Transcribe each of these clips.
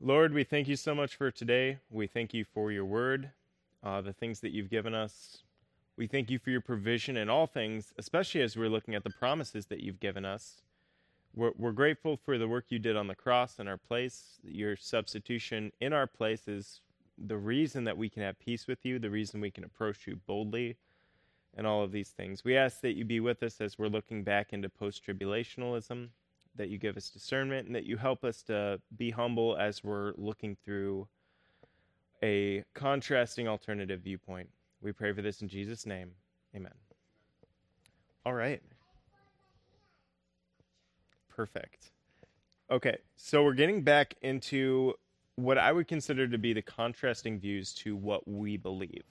Lord, we thank you so much for today. We thank you for your word, uh, the things that you've given us. We thank you for your provision in all things, especially as we're looking at the promises that you've given us. We're, we're grateful for the work you did on the cross in our place. Your substitution in our place is the reason that we can have peace with you, the reason we can approach you boldly, and all of these things. We ask that you be with us as we're looking back into post tribulationalism that you give us discernment and that you help us to be humble as we're looking through a contrasting alternative viewpoint. We pray for this in Jesus' name. Amen. All right. Perfect. Okay, so we're getting back into what I would consider to be the contrasting views to what we believe.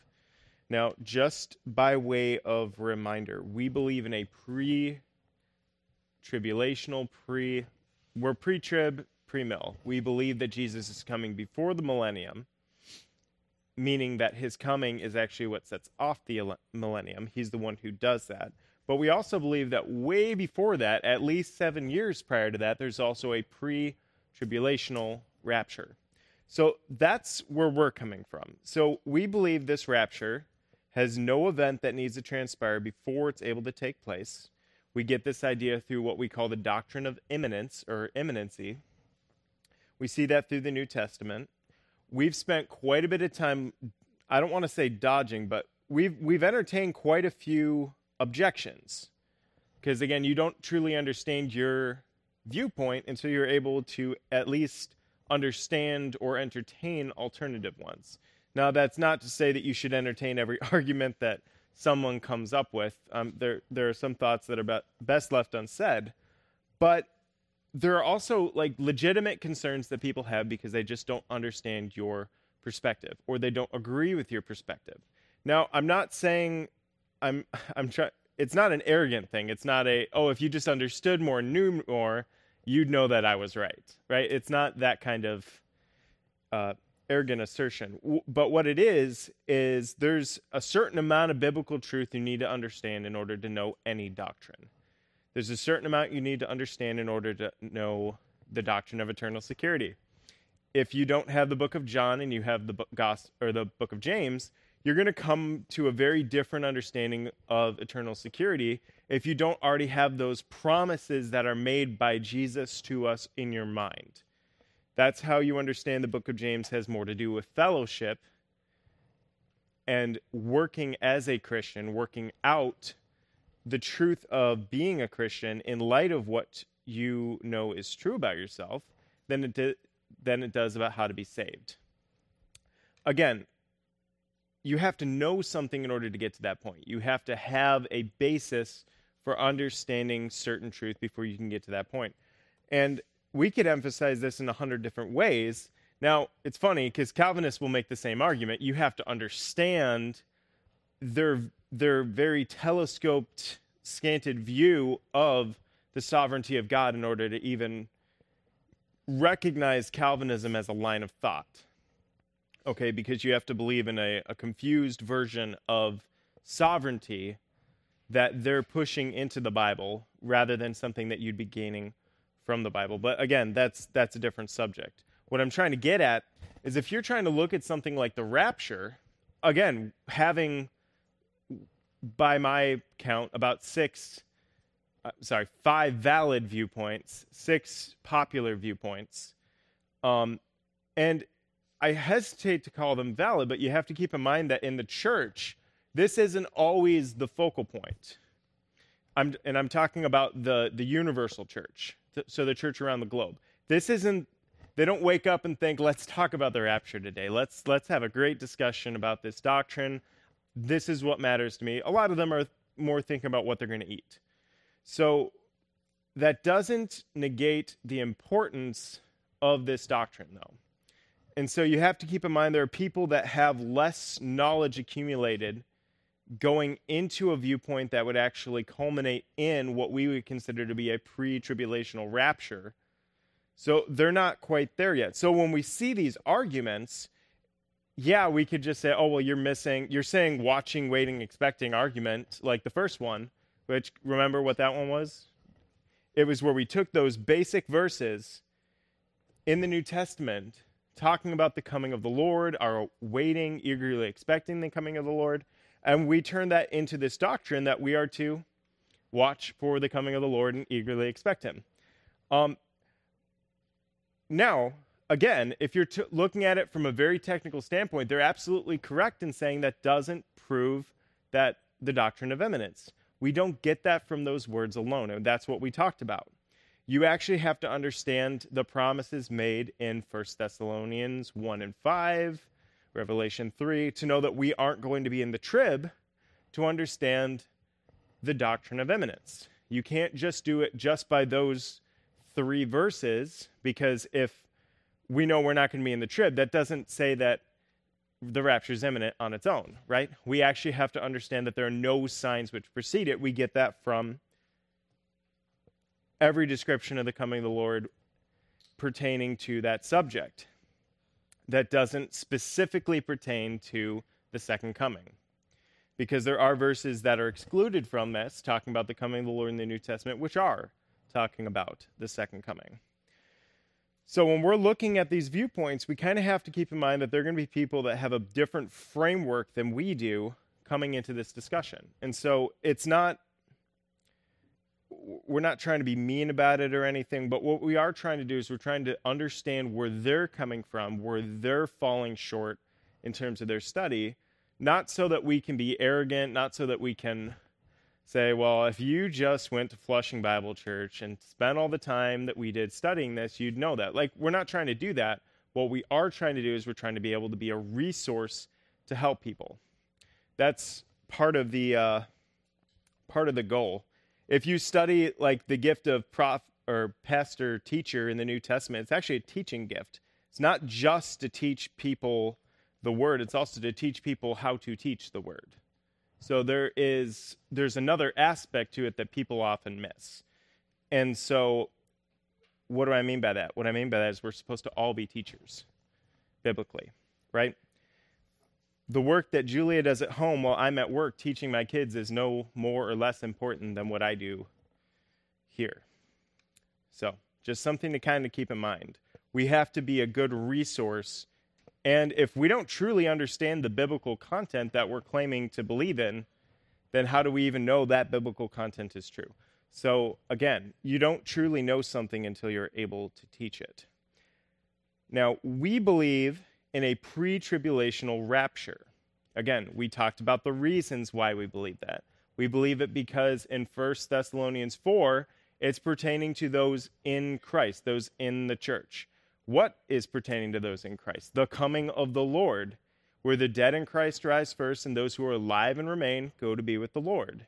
Now, just by way of reminder, we believe in a pre tribulational, pre we're pre-trib, pre-mill. We believe that Jesus is coming before the millennium, meaning that his coming is actually what sets off the millennium. He's the one who does that. But we also believe that way before that, at least 7 years prior to that, there's also a pre-tribulational rapture. So that's where we're coming from. So we believe this rapture has no event that needs to transpire before it's able to take place. We get this idea through what we call the doctrine of imminence or imminency. We see that through the New Testament. We've spent quite a bit of time, I don't want to say dodging, but we've, we've entertained quite a few objections. Because again, you don't truly understand your viewpoint until you're able to at least understand or entertain alternative ones. Now, that's not to say that you should entertain every argument that someone comes up with. Um, there, there are some thoughts that are best left unsaid, but there are also like legitimate concerns that people have because they just don't understand your perspective or they don't agree with your perspective. Now, I'm not saying I'm I'm trying. It's not an arrogant thing. It's not a oh, if you just understood more, knew more, you'd know that I was right. Right? It's not that kind of uh, arrogant assertion. But what it is, is there's a certain amount of biblical truth you need to understand in order to know any doctrine. There's a certain amount you need to understand in order to know the doctrine of eternal security. If you don't have the book of John and you have the book, or the book of James, you're going to come to a very different understanding of eternal security if you don't already have those promises that are made by Jesus to us in your mind. That's how you understand the book of James has more to do with fellowship and working as a Christian, working out the truth of being a Christian in light of what you know is true about yourself than it, di- than it does about how to be saved. Again, you have to know something in order to get to that point. You have to have a basis for understanding certain truth before you can get to that point. And we could emphasize this in a hundred different ways. Now, it's funny because Calvinists will make the same argument. You have to understand their their very telescoped, scanted view of the sovereignty of God in order to even recognize Calvinism as a line of thought. Okay, because you have to believe in a, a confused version of sovereignty that they're pushing into the Bible rather than something that you'd be gaining from the Bible. But again, that's that's a different subject. What I'm trying to get at is if you're trying to look at something like the rapture, again, having by my count about 6 uh, sorry, 5 valid viewpoints, 6 popular viewpoints. Um, and I hesitate to call them valid, but you have to keep in mind that in the church, this isn't always the focal point. I'm, and I'm talking about the, the universal church so the church around the globe. This isn't they don't wake up and think let's talk about the rapture today. Let's let's have a great discussion about this doctrine. This is what matters to me. A lot of them are more thinking about what they're going to eat. So that doesn't negate the importance of this doctrine though. And so you have to keep in mind there are people that have less knowledge accumulated going into a viewpoint that would actually culminate in what we would consider to be a pre tribulational rapture. So they're not quite there yet. So when we see these arguments, yeah, we could just say, oh, well, you're missing, you're saying watching, waiting, expecting argument, like the first one, which remember what that one was? It was where we took those basic verses in the New Testament talking about the coming of the Lord, are waiting, eagerly expecting the coming of the Lord. And we turn that into this doctrine that we are to watch for the coming of the Lord and eagerly expect Him. Um, now, again, if you're t- looking at it from a very technical standpoint, they're absolutely correct in saying that doesn't prove that the doctrine of imminence. We don't get that from those words alone, and that's what we talked about. You actually have to understand the promises made in 1 Thessalonians 1 and 5, Revelation 3, to know that we aren't going to be in the trib to understand the doctrine of imminence. You can't just do it just by those three verses, because if we know we're not going to be in the trib, that doesn't say that the rapture is imminent on its own, right? We actually have to understand that there are no signs which precede it. We get that from every description of the coming of the Lord pertaining to that subject that doesn't specifically pertain to the second coming. Because there are verses that are excluded from this, talking about the coming of the Lord in the New Testament, which are talking about the second coming. So when we're looking at these viewpoints, we kind of have to keep in mind that there are going to be people that have a different framework than we do coming into this discussion. And so it's not we're not trying to be mean about it or anything, but what we are trying to do is we're trying to understand where they're coming from, where they're falling short in terms of their study, not so that we can be arrogant, not so that we can say, well, if you just went to Flushing Bible Church and spent all the time that we did studying this, you'd know that. Like, we're not trying to do that. What we are trying to do is we're trying to be able to be a resource to help people. That's part of the uh, part of the goal. If you study like the gift of prof or pastor teacher in the New Testament, it's actually a teaching gift. It's not just to teach people the word; it's also to teach people how to teach the word. So there is there's another aspect to it that people often miss. And so what do I mean by that? What I mean by that is we're supposed to all be teachers biblically, right? The work that Julia does at home while I'm at work teaching my kids is no more or less important than what I do here. So, just something to kind of keep in mind. We have to be a good resource and if we don't truly understand the biblical content that we're claiming to believe in, then how do we even know that biblical content is true? So, again, you don't truly know something until you're able to teach it. Now, we believe in a pre tribulational rapture. Again, we talked about the reasons why we believe that. We believe it because in 1 Thessalonians 4, it's pertaining to those in Christ, those in the church. What is pertaining to those in Christ? The coming of the Lord, where the dead in Christ rise first, and those who are alive and remain go to be with the Lord.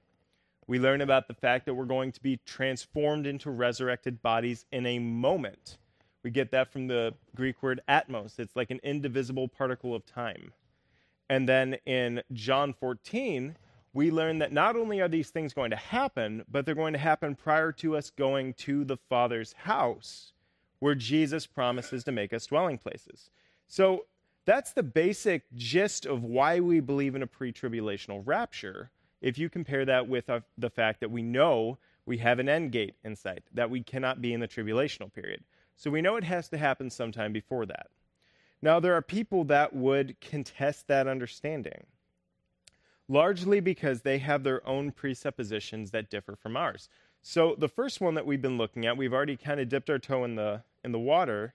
We learn about the fact that we're going to be transformed into resurrected bodies in a moment. We get that from the Greek word atomos. It's like an indivisible particle of time. And then in John 14, we learn that not only are these things going to happen, but they're going to happen prior to us going to the Father's house where Jesus promises to make us dwelling places. So that's the basic gist of why we believe in a pre tribulational rapture. If you compare that with uh, the fact that we know we have an end gate in sight, that we cannot be in the tribulational period. So we know it has to happen sometime before that. Now, there are people that would contest that understanding, largely because they have their own presuppositions that differ from ours. So, the first one that we've been looking at, we've already kind of dipped our toe in the in the water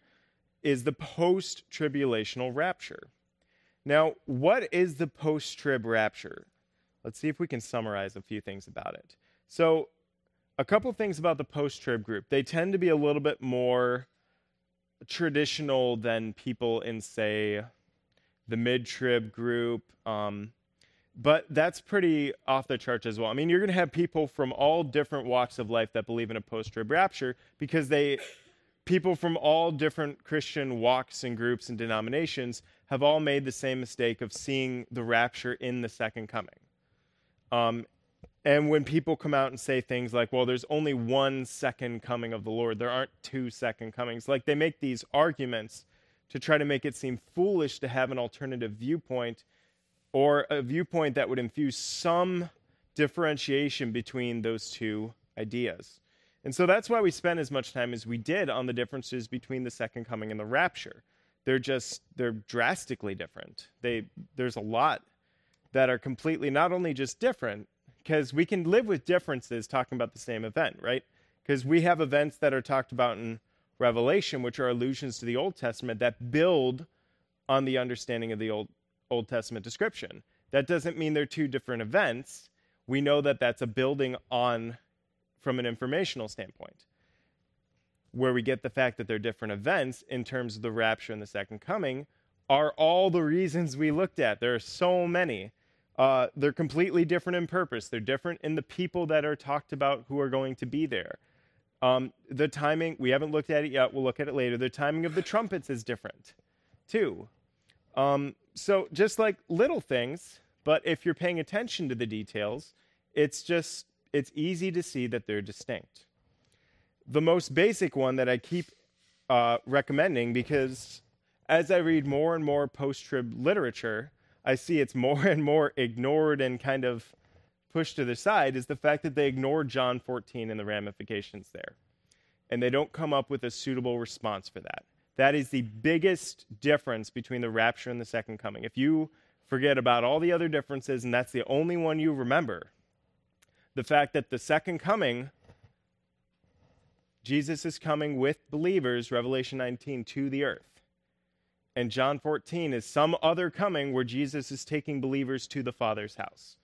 is the post tribulational rapture. Now, what is the post trib rapture? Let's see if we can summarize a few things about it. So, a couple things about the post trib group. They tend to be a little bit more traditional than people in, say, the mid trib group. Um, but that's pretty off the charts as well. I mean, you're going to have people from all different walks of life that believe in a post trib rapture because they people from all different Christian walks and groups and denominations have all made the same mistake of seeing the rapture in the second coming. Um, and when people come out and say things like, well, there's only one second coming of the Lord, there aren't two second comings, like they make these arguments to try to make it seem foolish to have an alternative viewpoint or a viewpoint that would infuse some differentiation between those two ideas. And so that's why we spent as much time as we did on the differences between the second coming and the rapture. they're just they're drastically different. They there's a lot that are completely not only just different because we can live with differences talking about the same event, right? Because we have events that are talked about in Revelation, which are allusions to the Old Testament that build on the understanding of the Old Old Testament description. That doesn't mean they're two different events. We know that that's a building on from an informational standpoint where we get the fact that they're different events in terms of the rapture and the second coming are all the reasons we looked at. There are so many. Uh, they're completely different in purpose. They're different in the people that are talked about who are going to be there. Um, the timing, we haven't looked at it yet. We'll look at it later. The timing of the trumpets is different, too. Um, so, just like little things, but if you're paying attention to the details, it's just, it's easy to see that they're distinct the most basic one that I keep uh, recommending because as I read more and more post trib literature, I see it's more and more ignored and kind of pushed to the side is the fact that they ignore John 14 and the ramifications there. And they don't come up with a suitable response for that. That is the biggest difference between the rapture and the second coming. If you forget about all the other differences and that's the only one you remember, the fact that the second coming Jesus is coming with believers, Revelation 19, to the earth. And John 14 is some other coming where Jesus is taking believers to the Father's house.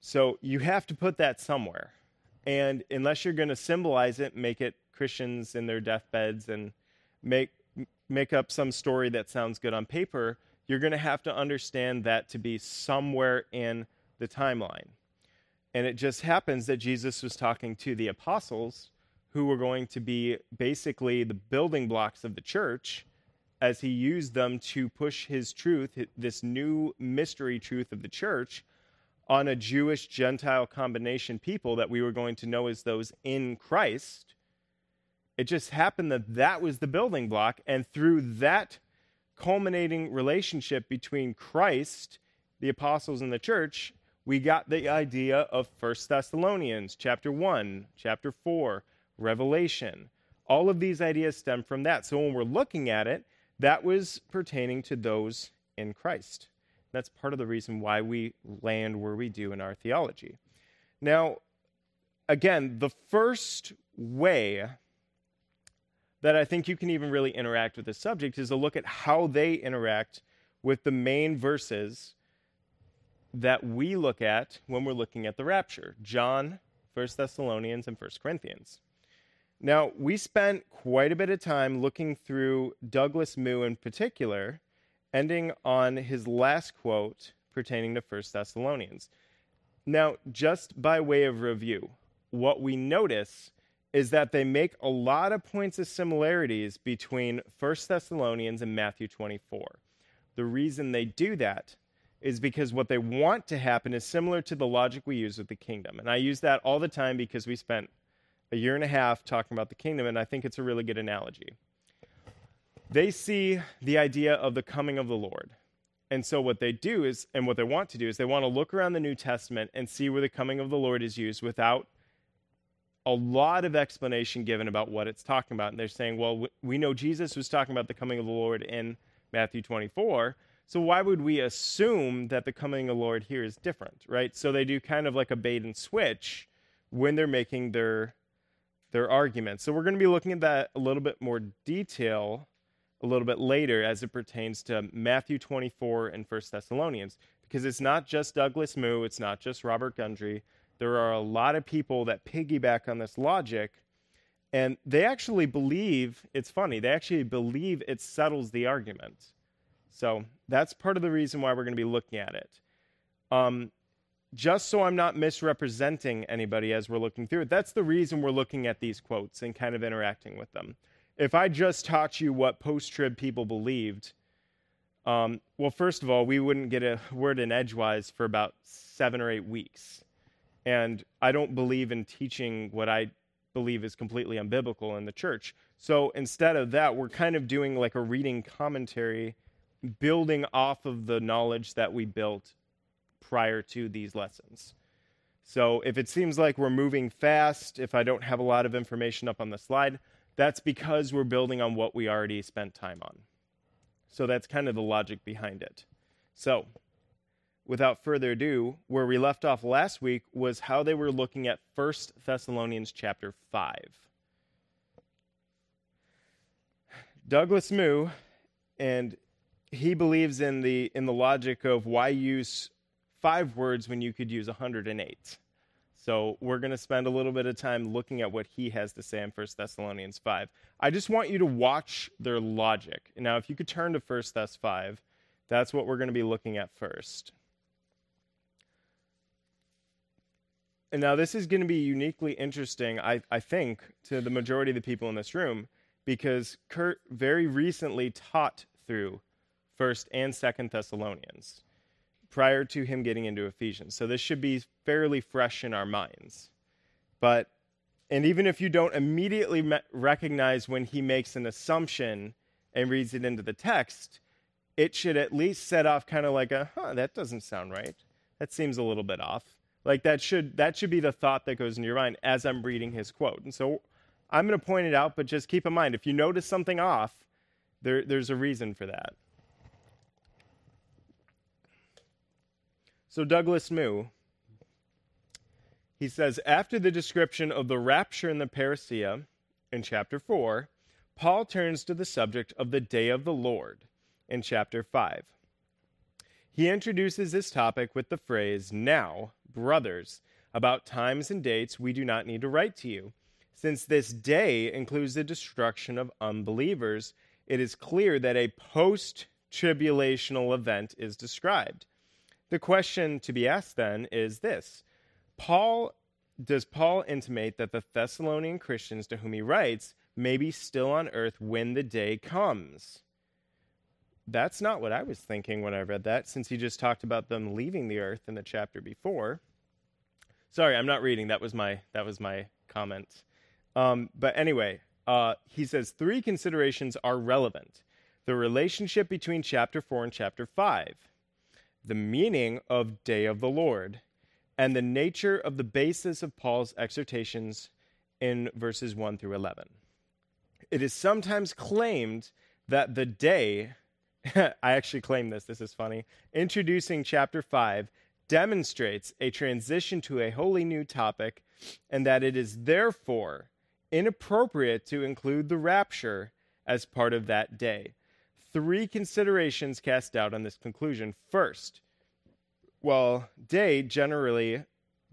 So you have to put that somewhere. And unless you're going to symbolize it, make it Christians in their deathbeds and make make up some story that sounds good on paper, you're going to have to understand that to be somewhere in the timeline. And it just happens that Jesus was talking to the apostles who were going to be basically the building blocks of the church as he used them to push his truth, this new mystery truth of the church, on a Jewish Gentile combination people that we were going to know as those in Christ. It just happened that that was the building block. And through that culminating relationship between Christ, the apostles, and the church, we got the idea of First Thessalonians chapter 1, chapter 4, revelation. All of these ideas stem from that. So when we're looking at it, that was pertaining to those in Christ. That's part of the reason why we land where we do in our theology. Now, again, the first way that I think you can even really interact with this subject is to look at how they interact with the main verses that we look at when we're looking at the rapture John, 1 Thessalonians, and 1 Corinthians. Now, we spent quite a bit of time looking through Douglas Moo in particular, ending on his last quote pertaining to 1 Thessalonians. Now, just by way of review, what we notice is that they make a lot of points of similarities between 1 Thessalonians and Matthew 24. The reason they do that is because what they want to happen is similar to the logic we use with the kingdom. And I use that all the time because we spent a year and a half talking about the kingdom, and I think it's a really good analogy. They see the idea of the coming of the Lord. And so, what they do is, and what they want to do is, they want to look around the New Testament and see where the coming of the Lord is used without a lot of explanation given about what it's talking about. And they're saying, well, we know Jesus was talking about the coming of the Lord in Matthew 24. So, why would we assume that the coming of the Lord here is different, right? So, they do kind of like a bait and switch when they're making their their arguments. So we're going to be looking at that a little bit more detail a little bit later as it pertains to Matthew 24 and 1 Thessalonians because it's not just Douglas Moo, it's not just Robert Gundry. There are a lot of people that piggyback on this logic and they actually believe it's funny, they actually believe it settles the argument. So that's part of the reason why we're going to be looking at it. Um, just so I'm not misrepresenting anybody as we're looking through it. That's the reason we're looking at these quotes and kind of interacting with them. If I just taught you what post trib people believed, um, well, first of all, we wouldn't get a word in edgewise for about seven or eight weeks. And I don't believe in teaching what I believe is completely unbiblical in the church. So instead of that, we're kind of doing like a reading commentary, building off of the knowledge that we built prior to these lessons. So if it seems like we're moving fast, if I don't have a lot of information up on the slide, that's because we're building on what we already spent time on. So that's kind of the logic behind it. So, without further ado, where we left off last week was how they were looking at 1 Thessalonians chapter 5. Douglas Moo, and he believes in the in the logic of why use five words when you could use 108. So we're going to spend a little bit of time looking at what he has to say in 1 Thessalonians 5. I just want you to watch their logic. Now, if you could turn to 1 Thess 5, that's what we're going to be looking at first. And now this is going to be uniquely interesting, I, I think, to the majority of the people in this room, because Kurt very recently taught through First and Second Thessalonians prior to him getting into Ephesians. So this should be fairly fresh in our minds. But, and even if you don't immediately me- recognize when he makes an assumption and reads it into the text, it should at least set off kind of like a, huh, that doesn't sound right. That seems a little bit off. Like that should that should be the thought that goes in your mind as I'm reading his quote. And so I'm going to point it out, but just keep in mind if you notice something off, there, there's a reason for that. So Douglas Moo, he says, after the description of the rapture in the parousia in chapter 4, Paul turns to the subject of the day of the Lord in chapter 5. He introduces this topic with the phrase, Now, brothers, about times and dates we do not need to write to you. Since this day includes the destruction of unbelievers, it is clear that a post tribulational event is described. The question to be asked then is this Paul does Paul intimate that the Thessalonian Christians to whom he writes may be still on earth when the day comes? That's not what I was thinking when I read that, since he just talked about them leaving the earth in the chapter before. Sorry, I'm not reading. That was my that was my comment. Um, but anyway, uh, he says three considerations are relevant: the relationship between chapter four and chapter five, the meaning of de of the Lord, and the nature of the basis of Paul's exhortations in verses 1 through 11. It is sometimes claimed that the day, I actually claim this, this is funny, introducing chapter 5 demonstrates a transition to a wholly new topic, and that it is therefore inappropriate to include the rapture as part of that day three considerations cast doubt on this conclusion. First, while de generally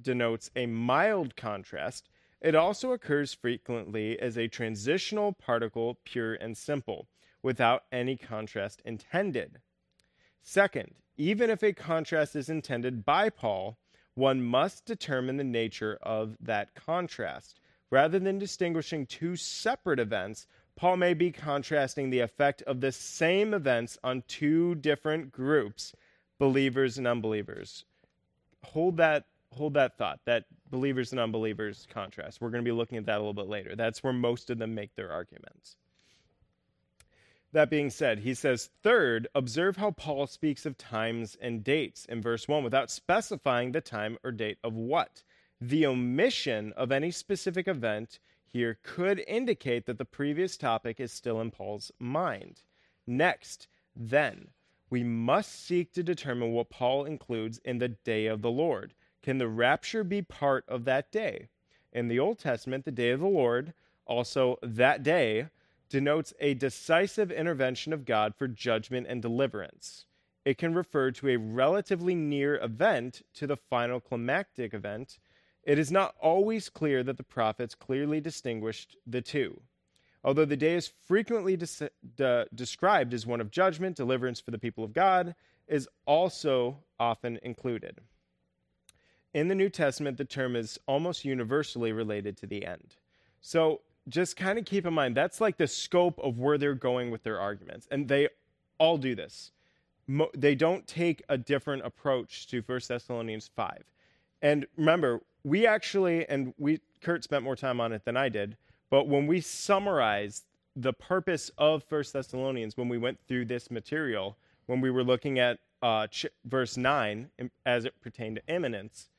denotes a mild contrast, it also occurs frequently as a transitional particle, pure and simple, without any contrast intended. Second, even if a contrast is intended by Paul, one must determine the nature of that contrast. Rather than distinguishing two separate events, Paul may be contrasting the effect of the same events on two different groups, believers and unbelievers. Hold that hold that thought, that believers and unbelievers contrast. We're going to be looking at that a little bit later. That's where most of them make their arguments. That being said, he says, third, observe how Paul speaks of times and dates in verse 1 without specifying the time or date of what. The omission of any specific event here could indicate that the previous topic is still in Paul's mind. Next, then, we must seek to determine what Paul includes in the day of the Lord. Can the rapture be part of that day? In the Old Testament, the day of the Lord, also that day, denotes a decisive intervention of God for judgment and deliverance. It can refer to a relatively near event to the final climactic event it is not always clear that the prophets clearly distinguished the two. Although the day is frequently de- de- described as one of judgment, deliverance for the people of God, is also often included. In the New Testament, the term is almost universally related to the end. So just kind of keep in mind that's like the scope of where they're going with their arguments. And they all do this. Mo- they don't take a different approach to 1 Thessalonians 5. And remember, we actually, and we, Kurt spent more time on it than I did, but when we summarized the purpose of First Thessalonians, when we went through this material, when we were looking at uh, ch- verse 9 as it pertained to imminence,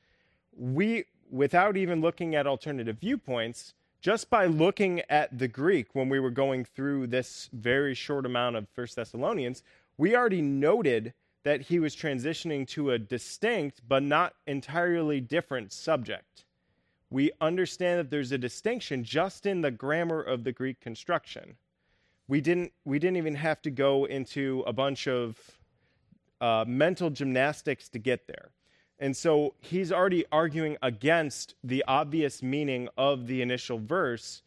we, without even looking at alternative viewpoints, just by looking at the Greek when we were going through this very short amount of First Thessalonians, we already noted that he was transitioning to a distinct but not entirely different subject. We understand that there's a distinction just in the grammar of the Greek construction. We didn't we didn't even have to go into a bunch of uh, mental gymnastics to get there. And so he's already arguing against the obvious meaning of the initial verse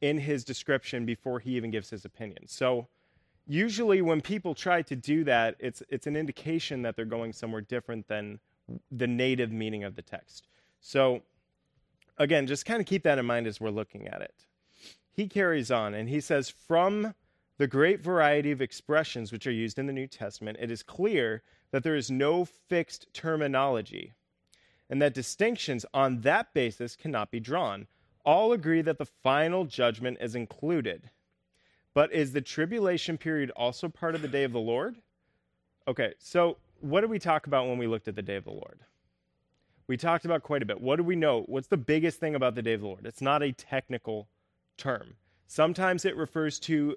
in his description before he even gives his opinion. So usually when people try to do that, it's it's an indication that they're going somewhere different than the native meaning of the text. So again, just kind of keep that in mind as we're looking at it. He carries on and he says from the great variety of expressions which are used in the New Testament, it is clear that there is no fixed terminology and that distinctions on that basis cannot be drawn. All agree that the final judgment is included. But is the tribulation period also part of the day of the Lord? Okay, so what did we talk about when we looked at the day of the Lord? We talked about quite a bit. What do we know? What's the biggest thing about the day of the Lord? It's not a technical term. Sometimes it refers to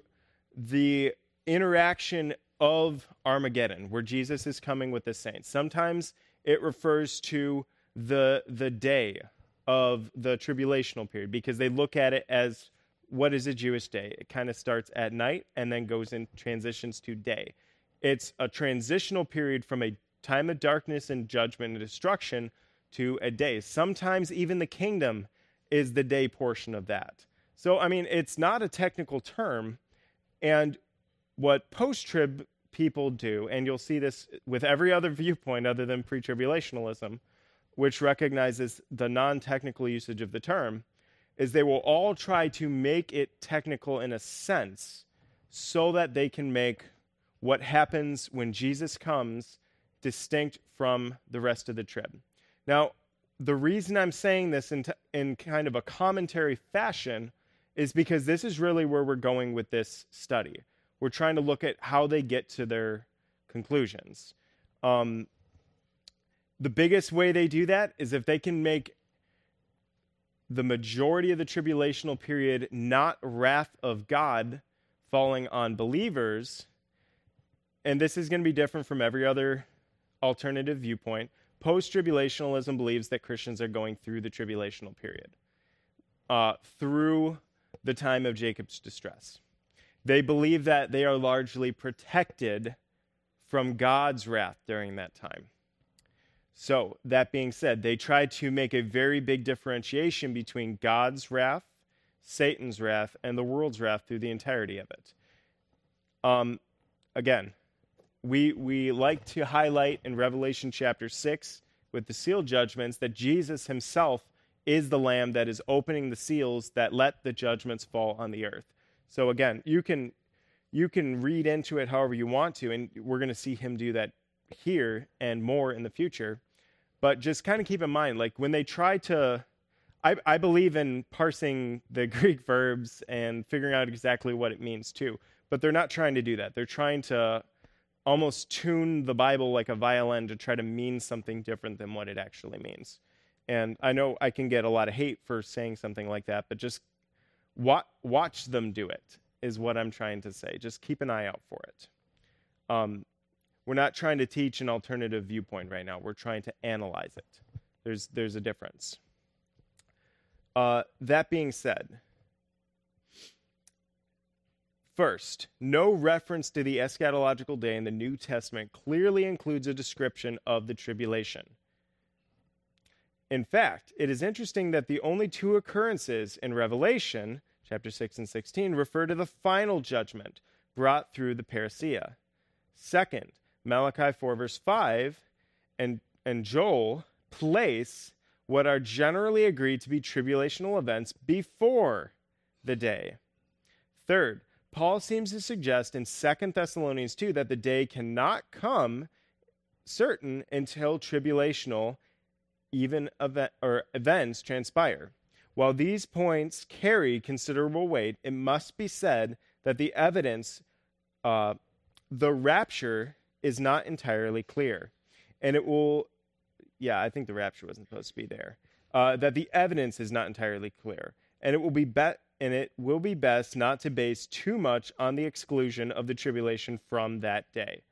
the interaction of Armageddon, where Jesus is coming with the saints. Sometimes it refers to the the day of the tribulational period because they look at it as what is a Jewish day? It kind of starts at night and then goes in transitions to day. It's a transitional period from a time of darkness and judgment and destruction to a day. Sometimes even the kingdom is the day portion of that. So, I mean, it's not a technical term, and what post trib people do, and you'll see this with every other viewpoint other than pre tribulationalism, which recognizes the non technical usage of the term, is they will all try to make it technical in a sense so that they can make what happens when Jesus comes distinct from the rest of the trib. Now, the reason I'm saying this in, t- in kind of a commentary fashion is because this is really where we're going with this study. We're trying to look at how they get to their conclusions. Um, the biggest way they do that is if they can make the majority of the tribulational period not wrath of God falling on believers. And this is going to be different from every other alternative viewpoint. Post tribulationalism believes that Christians are going through the tribulational period, uh, through the time of Jacob's distress. They believe that they are largely protected from God's wrath during that time. So, that being said, they try to make a very big differentiation between God's wrath, Satan's wrath, and the world's wrath through the entirety of it. Um, again, we, we like to highlight in Revelation chapter 6 with the seal judgments that Jesus himself is the lamb that is opening the seals that let the judgments fall on the earth. So again, you can you can read into it however you want to and we're going to see him do that here and more in the future. But just kind of keep in mind like when they try to I, I believe in parsing the Greek verbs and figuring out exactly what it means too. But they're not trying to do that. They're trying to almost tune the Bible like a violin to try to mean something different than what it actually means. And I know I can get a lot of hate for saying something like that, but just wa- watch them do it, is what I'm trying to say. Just keep an eye out for it. Um, we're not trying to teach an alternative viewpoint right now, we're trying to analyze it. There's, there's a difference. Uh, that being said, First, no reference to the eschatological day in the New Testament clearly includes a description of the tribulation. In fact, it is interesting that the only two occurrences in Revelation, chapter 6 and 16, refer to the final judgment brought through the parousia. Second, Malachi 4, verse 5, and, and Joel place what are generally agreed to be tribulational events before the day. Third, Paul seems to suggest in 2 Thessalonians 2 that the day cannot come certain until tribulational even event, or events transpire. While these points carry considerable weight, it must be said that the evidence, uh, the rapture, is not entirely clear. And it will, yeah, I think the rapture wasn't supposed to be there. Uh, that the evidence is not entirely clear. and it will be bet and it will be best not to base too much on the exclusion of the tribulation from that day.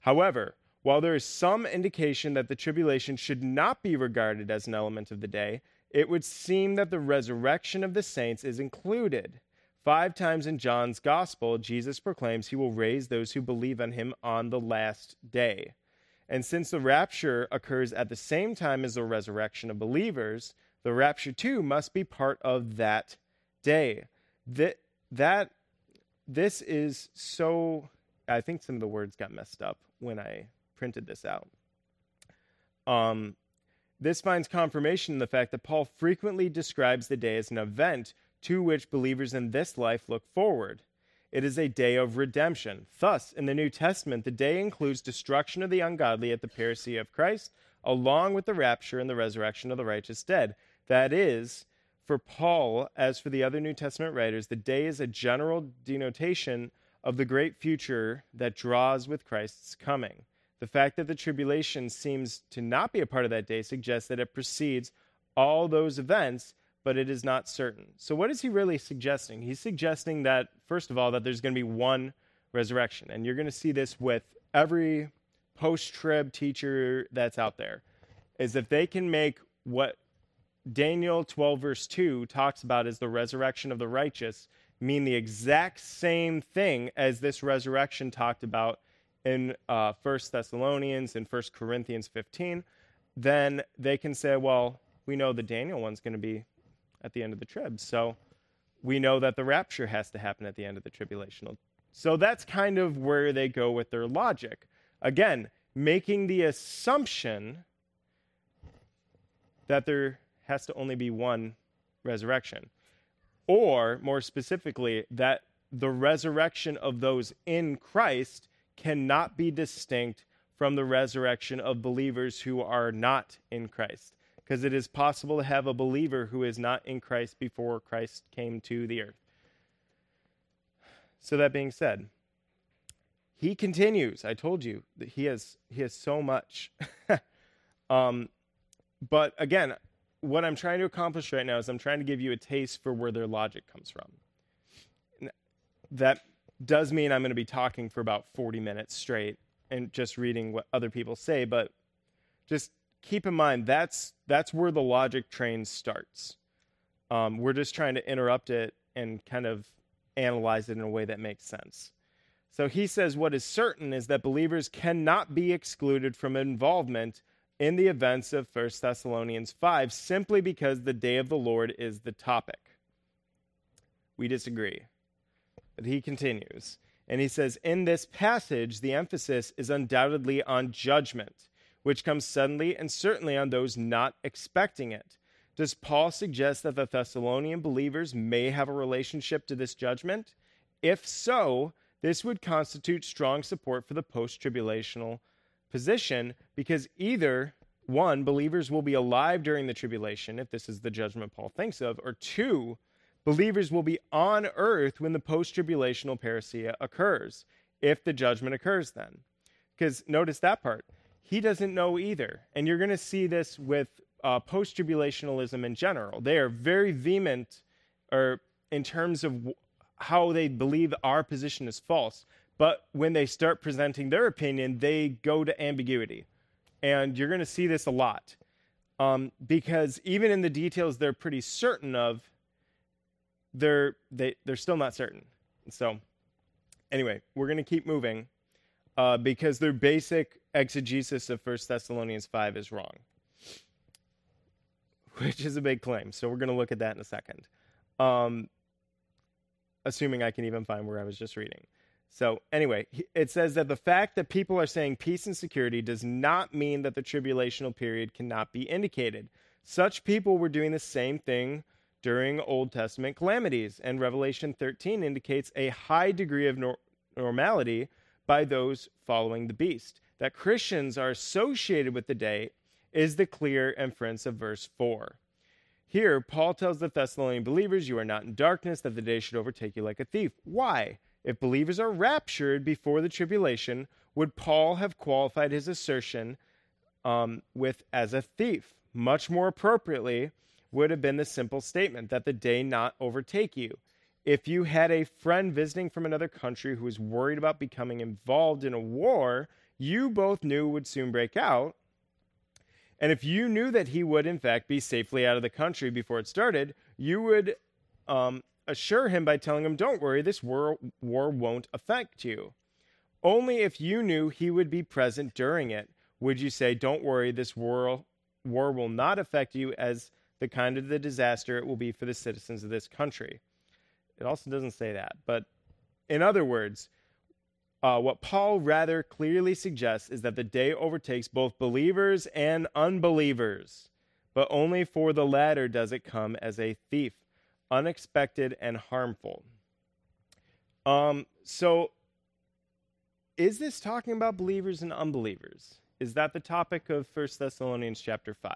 However, while there is some indication that the tribulation should not be regarded as an element of the day, it would seem that the resurrection of the saints is included. Five times in John's gospel, Jesus proclaims he will raise those who believe on him on the last day. And since the rapture occurs at the same time as the resurrection of believers, the rapture too must be part of that day. That that this is so I think some of the words got messed up when I printed this out. Um this finds confirmation in the fact that Paul frequently describes the day as an event to which believers in this life look forward. It is a day of redemption. Thus, in the New Testament, the day includes destruction of the ungodly at the parousia of Christ, along with the rapture and the resurrection of the righteous dead. That is, for Paul, as for the other New Testament writers, the day is a general denotation of the great future that draws with Christ's coming. The fact that the tribulation seems to not be a part of that day suggests that it precedes all those events, but it is not certain. So, what is he really suggesting? He's suggesting that, first of all, that there's going to be one resurrection. And you're going to see this with every post trib teacher that's out there, is if they can make what Daniel 12, verse 2 talks about as the resurrection of the righteous mean the exact same thing as this resurrection talked about in uh, 1 Thessalonians and 1 Corinthians 15, then they can say, well, we know the Daniel one's going to be at the end of the trib. So we know that the rapture has to happen at the end of the tribulational. So that's kind of where they go with their logic. Again, making the assumption that there has to only be one resurrection. Or, more specifically, that the resurrection of those in Christ cannot be distinct from the resurrection of believers who are not in Christ. Because it is possible to have a believer who is not in Christ before Christ came to the earth. So, that being said, he continues. I told you that he has he has so much. um, but again, what I'm trying to accomplish right now is I'm trying to give you a taste for where their logic comes from. That does mean I'm going to be talking for about 40 minutes straight and just reading what other people say, but just keep in mind that's that's where the logic train starts. Um, we're just trying to interrupt it and kind of analyze it in a way that makes sense. So he says what is certain is that believers cannot be excluded from involvement in the events of 1 Thessalonians 5 simply because the day of the Lord is the topic. We disagree. But he continues. And he says, In this passage, the emphasis is undoubtedly on judgment, which comes suddenly and certainly on those not expecting it. Does Paul suggest that the Thessalonian believers may have a relationship to this judgment? If so, this would constitute strong support for the post tribulational position because either one, believers will be alive during the tribulation, if this is the judgment Paul thinks of, or two, believers will be on earth when the post tribulational parousia occurs, if the judgment occurs then. Because notice that part. He doesn't know either. And you're going to see this with uh, post tribulationalism in general. They are very vehement or in terms of how they believe our position is false. But when they start presenting their opinion, they go to ambiguity. And you're going to see this a lot. Um, because even in the details they're pretty certain of, they're, they, they're still not certain. So, anyway, we're going to keep moving uh, because their basic exegesis of 1 Thessalonians 5 is wrong, which is a big claim. So, we're going to look at that in a second. Um, assuming I can even find where I was just reading. So, anyway, it says that the fact that people are saying peace and security does not mean that the tribulational period cannot be indicated. Such people were doing the same thing during Old Testament calamities, and Revelation 13 indicates a high degree of nor- normality by those following the beast. That Christians are associated with the day is the clear inference of verse 4. Here, Paul tells the Thessalonian believers, You are not in darkness, that the day should overtake you like a thief. Why? If believers are raptured before the tribulation, would Paul have qualified his assertion um, with as a thief? Much more appropriately, would have been the simple statement that the day not overtake you. If you had a friend visiting from another country who was worried about becoming involved in a war you both knew would soon break out, and if you knew that he would, in fact, be safely out of the country before it started, you would um, assure him by telling him, Don't worry, this war, war won't affect you. Only if you knew he would be present during it would you say, Don't worry, this war, war will not affect you as the kind of the disaster it will be for the citizens of this country. It also doesn't say that. But in other words, uh, what Paul rather clearly suggests is that the day overtakes both believers and unbelievers, but only for the latter does it come as a thief unexpected and harmful. Um, so, is this talking about believers and unbelievers? Is that the topic of 1 Thessalonians chapter 5?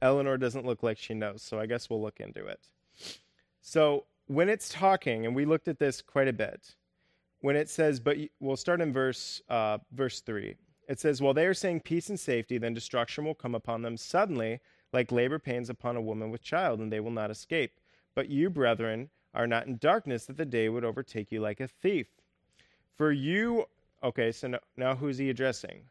Eleanor doesn't look like she knows, so I guess we'll look into it. So, when it's talking, and we looked at this quite a bit, when it says, but we'll start in verse uh, verse three. It says, While they are saying peace and safety, then destruction will come upon them suddenly, like labor pains upon a woman with child, and they will not escape. But you, brethren, are not in darkness, that the day would overtake you like a thief. For you, okay, so now, now who's he addressing?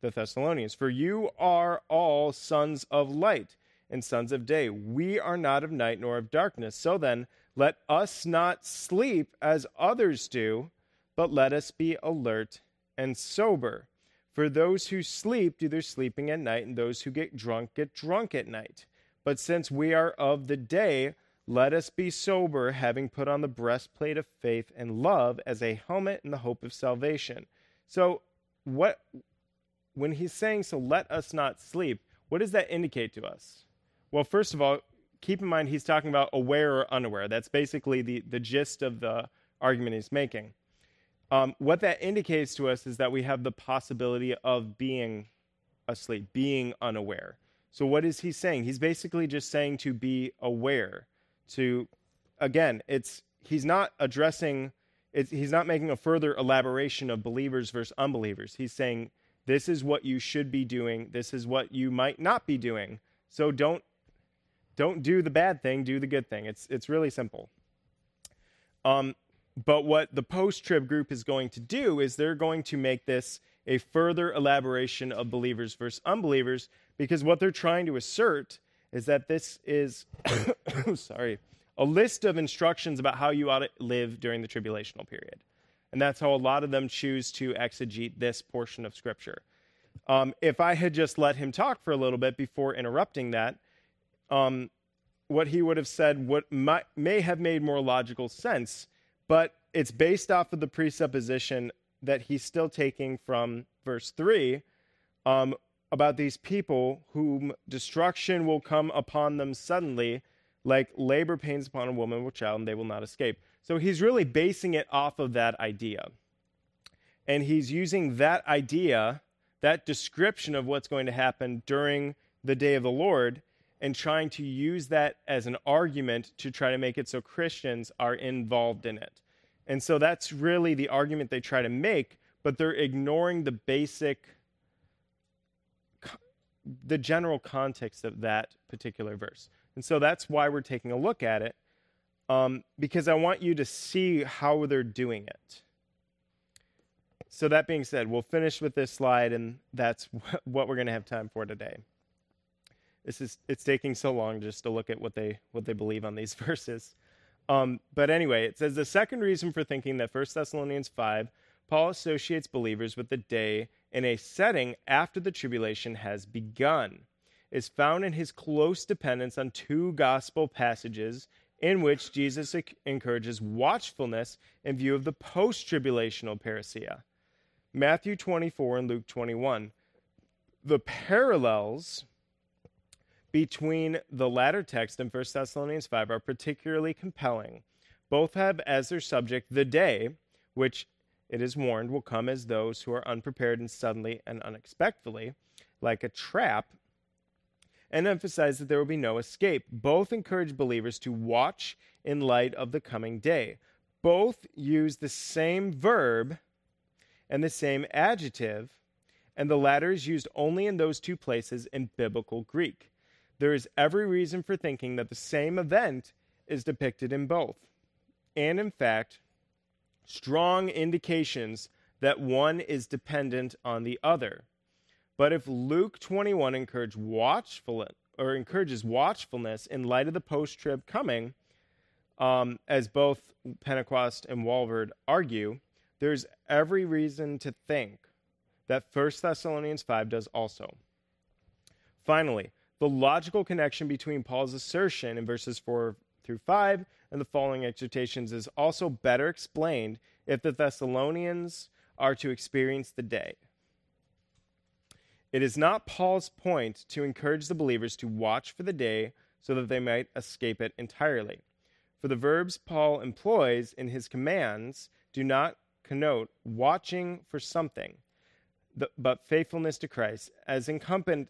The Thessalonians. For you are all sons of light and sons of day. We are not of night nor of darkness. So then, let us not sleep as others do, but let us be alert and sober. For those who sleep do their sleeping at night, and those who get drunk get drunk at night. But since we are of the day, let us be sober, having put on the breastplate of faith and love as a helmet in the hope of salvation. So, what when he's saying, so let us not sleep, what does that indicate to us? Well, first of all, keep in mind he's talking about aware or unaware. That's basically the, the gist of the argument he's making. Um, what that indicates to us is that we have the possibility of being asleep, being unaware. So, what is he saying? He's basically just saying to be aware. To, again, it's he's not addressing, he's not making a further elaboration of believers versus unbelievers. He's saying this is what you should be doing. This is what you might not be doing. So don't don't do the bad thing. Do the good thing. It's it's really simple. Um, but what the post trib group is going to do is they're going to make this a further elaboration of believers versus unbelievers because what they're trying to assert is that this is, sorry, a list of instructions about how you ought to live during the tribulational period. And that's how a lot of them choose to exegete this portion of Scripture. Um, if I had just let him talk for a little bit before interrupting that, um, what he would have said what might, may have made more logical sense but it's based off of the presupposition that he's still taking from verse 3 um, about these people whom destruction will come upon them suddenly, like labor pains upon a woman with child, and they will not escape. So he's really basing it off of that idea. And he's using that idea, that description of what's going to happen during the day of the Lord, and trying to use that as an argument to try to make it so Christians are involved in it. And so that's really the argument they try to make, but they're ignoring the basic, the general context of that particular verse. And so that's why we're taking a look at it, um, because I want you to see how they're doing it. So, that being said, we'll finish with this slide, and that's what we're going to have time for today this is it's taking so long just to look at what they what they believe on these verses. Um, but anyway, it says the second reason for thinking that 1 Thessalonians 5, Paul associates believers with the day in a setting after the tribulation has begun, is found in his close dependence on two gospel passages in which Jesus encourages watchfulness in view of the post tribulational parousia Matthew 24 and Luke 21. The parallels between the latter text and 1 Thessalonians 5 are particularly compelling. Both have as their subject the day, which it is warned will come as those who are unprepared and suddenly and unexpectedly, like a trap, and emphasize that there will be no escape. Both encourage believers to watch in light of the coming day. Both use the same verb and the same adjective and the latter is used only in those two places in biblical Greek. There is every reason for thinking that the same event is depicted in both. And in fact, strong indications that one is dependent on the other. But if Luke 21 encourage watchful, or encourages watchfulness in light of the post trib coming, um, as both Pentecost and Walvoord argue, there's every reason to think that 1 Thessalonians 5 does also. Finally, the logical connection between Paul's assertion in verses 4 through 5 and the following exhortations is also better explained if the Thessalonians are to experience the day. It is not Paul's point to encourage the believers to watch for the day so that they might escape it entirely. For the verbs Paul employs in his commands do not connote watching for something, but faithfulness to Christ, as incumbent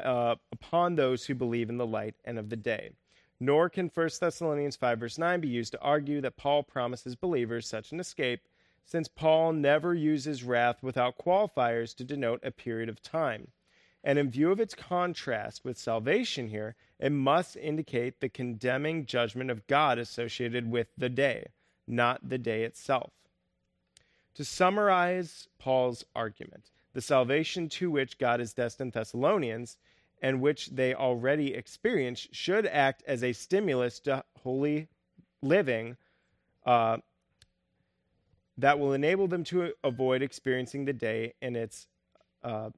uh, upon those who believe in the light and of the day. Nor can 1 Thessalonians 5, verse 9 be used to argue that Paul promises believers such an escape, since Paul never uses wrath without qualifiers to denote a period of time. And in view of its contrast with salvation here, it must indicate the condemning judgment of God associated with the day, not the day itself. To summarize Paul's argument, the salvation to which God has destined Thessalonians and which they already experience should act as a stimulus to holy living uh, that will enable them to avoid experiencing the day in its uh,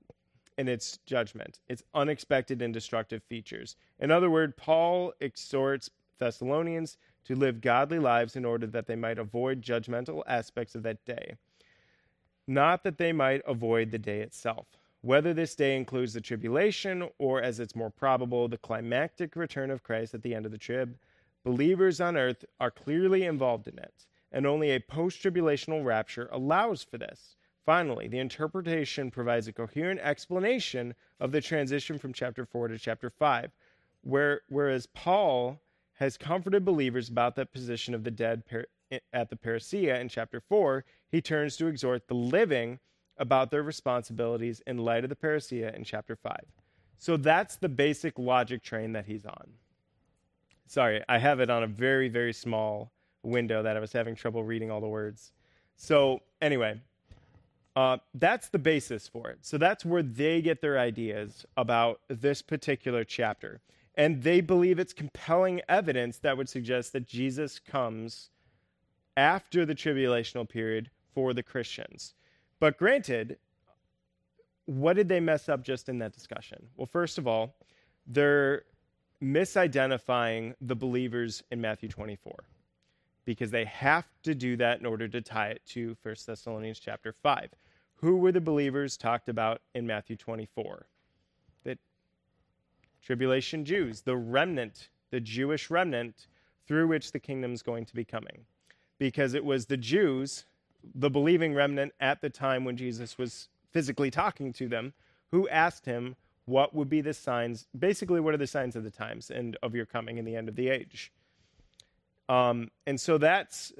in its judgment, its unexpected and destructive features. In other words, Paul exhorts Thessalonians to live godly lives in order that they might avoid judgmental aspects of that day, not that they might avoid the day itself. Whether this day includes the tribulation or, as it's more probable, the climactic return of Christ at the end of the trib, believers on earth are clearly involved in it, and only a post tribulational rapture allows for this. Finally, the interpretation provides a coherent explanation of the transition from chapter 4 to chapter 5, where, whereas Paul has comforted believers about that position of the dead at the parousia in chapter 4, he turns to exhort the living about their responsibilities in light of the parousia in chapter 5. So that's the basic logic train that he's on. Sorry, I have it on a very, very small window that I was having trouble reading all the words. So, anyway, uh, that's the basis for it. So, that's where they get their ideas about this particular chapter. And they believe it's compelling evidence that would suggest that Jesus comes after the tribulational period for the Christians. But granted, what did they mess up just in that discussion? Well, first of all, they're misidentifying the believers in Matthew 24 because they have to do that in order to tie it to 1 Thessalonians chapter 5. Who were the believers talked about in Matthew 24? The tribulation Jews, the remnant, the Jewish remnant through which the kingdom is going to be coming. Because it was the Jews the believing remnant at the time when Jesus was physically talking to them, who asked him, What would be the signs? Basically, what are the signs of the times and of your coming and the end of the age? Um, and so that's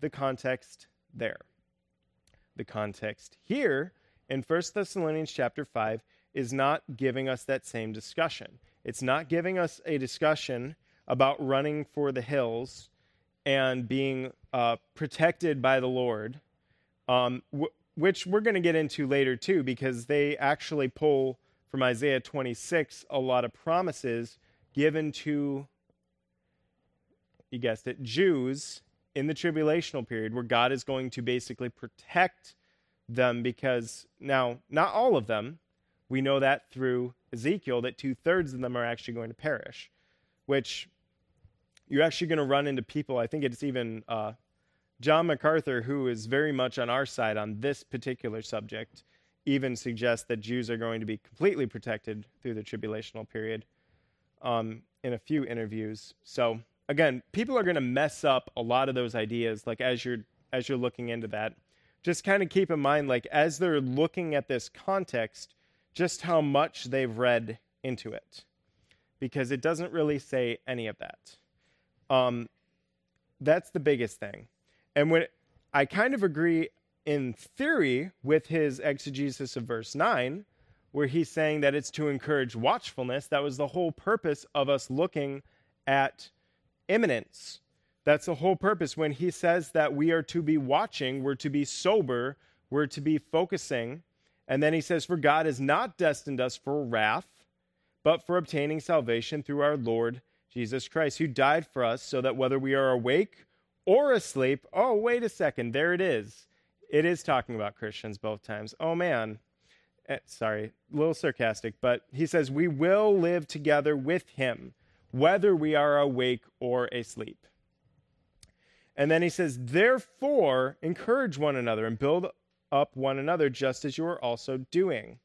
the context there. The context here in 1 Thessalonians chapter 5 is not giving us that same discussion. It's not giving us a discussion about running for the hills and being uh, protected by the Lord, um, w- which we're going to get into later too, because they actually pull from Isaiah 26 a lot of promises given to, you guessed it, Jews in the tribulational period, where God is going to basically protect them because now, not all of them, we know that through Ezekiel, that two thirds of them are actually going to perish, which you're actually going to run into people. I think it's even uh, John MacArthur, who is very much on our side on this particular subject, even suggests that Jews are going to be completely protected through the tribulational period um, in a few interviews. So again, people are going to mess up a lot of those ideas. Like as you're as you're looking into that, just kind of keep in mind, like as they're looking at this context, just how much they've read into it, because it doesn't really say any of that. Um, that's the biggest thing. And when I kind of agree in theory, with his exegesis of verse 9, where he's saying that it's to encourage watchfulness, that was the whole purpose of us looking at imminence. That's the whole purpose. When he says that we are to be watching, we're to be sober, we're to be focusing. And then he says, For God has not destined us for wrath, but for obtaining salvation through our Lord Jesus Christ, who died for us, so that whether we are awake or asleep, oh, wait a second, there it is. It is talking about Christians both times. Oh, man. Eh, sorry, a little sarcastic, but he says, We will live together with him, whether we are awake or asleep. And then he says, Therefore, encourage one another and build up one another, just as you are also doing.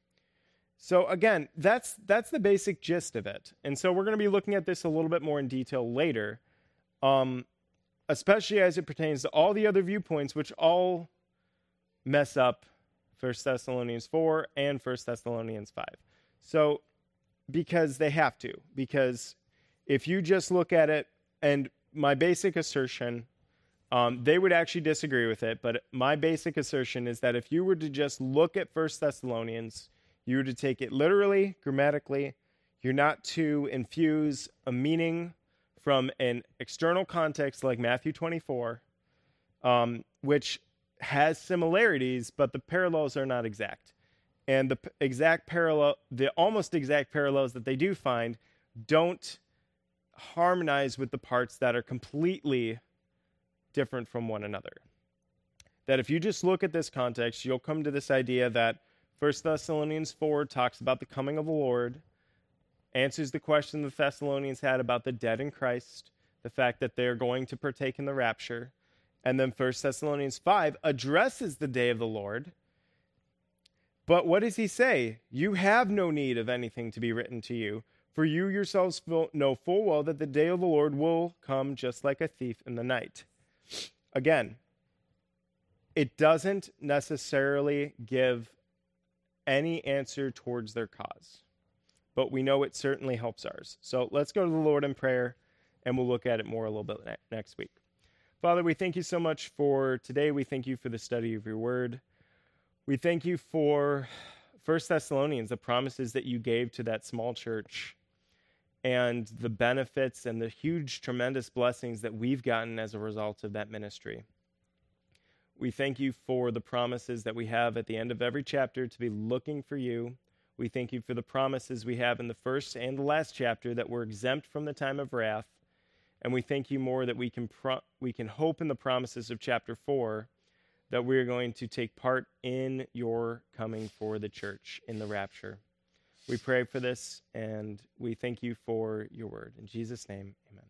So again, that's that's the basic gist of it. And so we're going to be looking at this a little bit more in detail later, um, especially as it pertains to all the other viewpoints, which all mess up First Thessalonians four and First Thessalonians five. So because they have to, because if you just look at it, and my basic assertion um, they would actually disagree with it, but my basic assertion is that if you were to just look at First Thessalonians, you were to take it literally, grammatically. You're not to infuse a meaning from an external context like Matthew 24, um, which has similarities, but the parallels are not exact. And the exact parallel, the almost exact parallels that they do find, don't harmonize with the parts that are completely different from one another. That if you just look at this context, you'll come to this idea that 1 Thessalonians 4 talks about the coming of the Lord, answers the question the Thessalonians had about the dead in Christ, the fact that they're going to partake in the rapture. And then 1 Thessalonians 5 addresses the day of the Lord. But what does he say? You have no need of anything to be written to you, for you yourselves know full well that the day of the Lord will come just like a thief in the night. Again, it doesn't necessarily give any answer towards their cause, but we know it certainly helps ours. So let's go to the Lord in prayer and we'll look at it more a little bit next week. Father, we thank you so much for today. We thank you for the study of your word. We thank you for First Thessalonians, the promises that you gave to that small church and the benefits and the huge, tremendous blessings that we've gotten as a result of that ministry. We thank you for the promises that we have at the end of every chapter to be looking for you. We thank you for the promises we have in the first and the last chapter that we're exempt from the time of wrath. And we thank you more that we can, pro- we can hope in the promises of chapter 4 that we're going to take part in your coming for the church in the rapture. We pray for this and we thank you for your word. In Jesus' name, amen.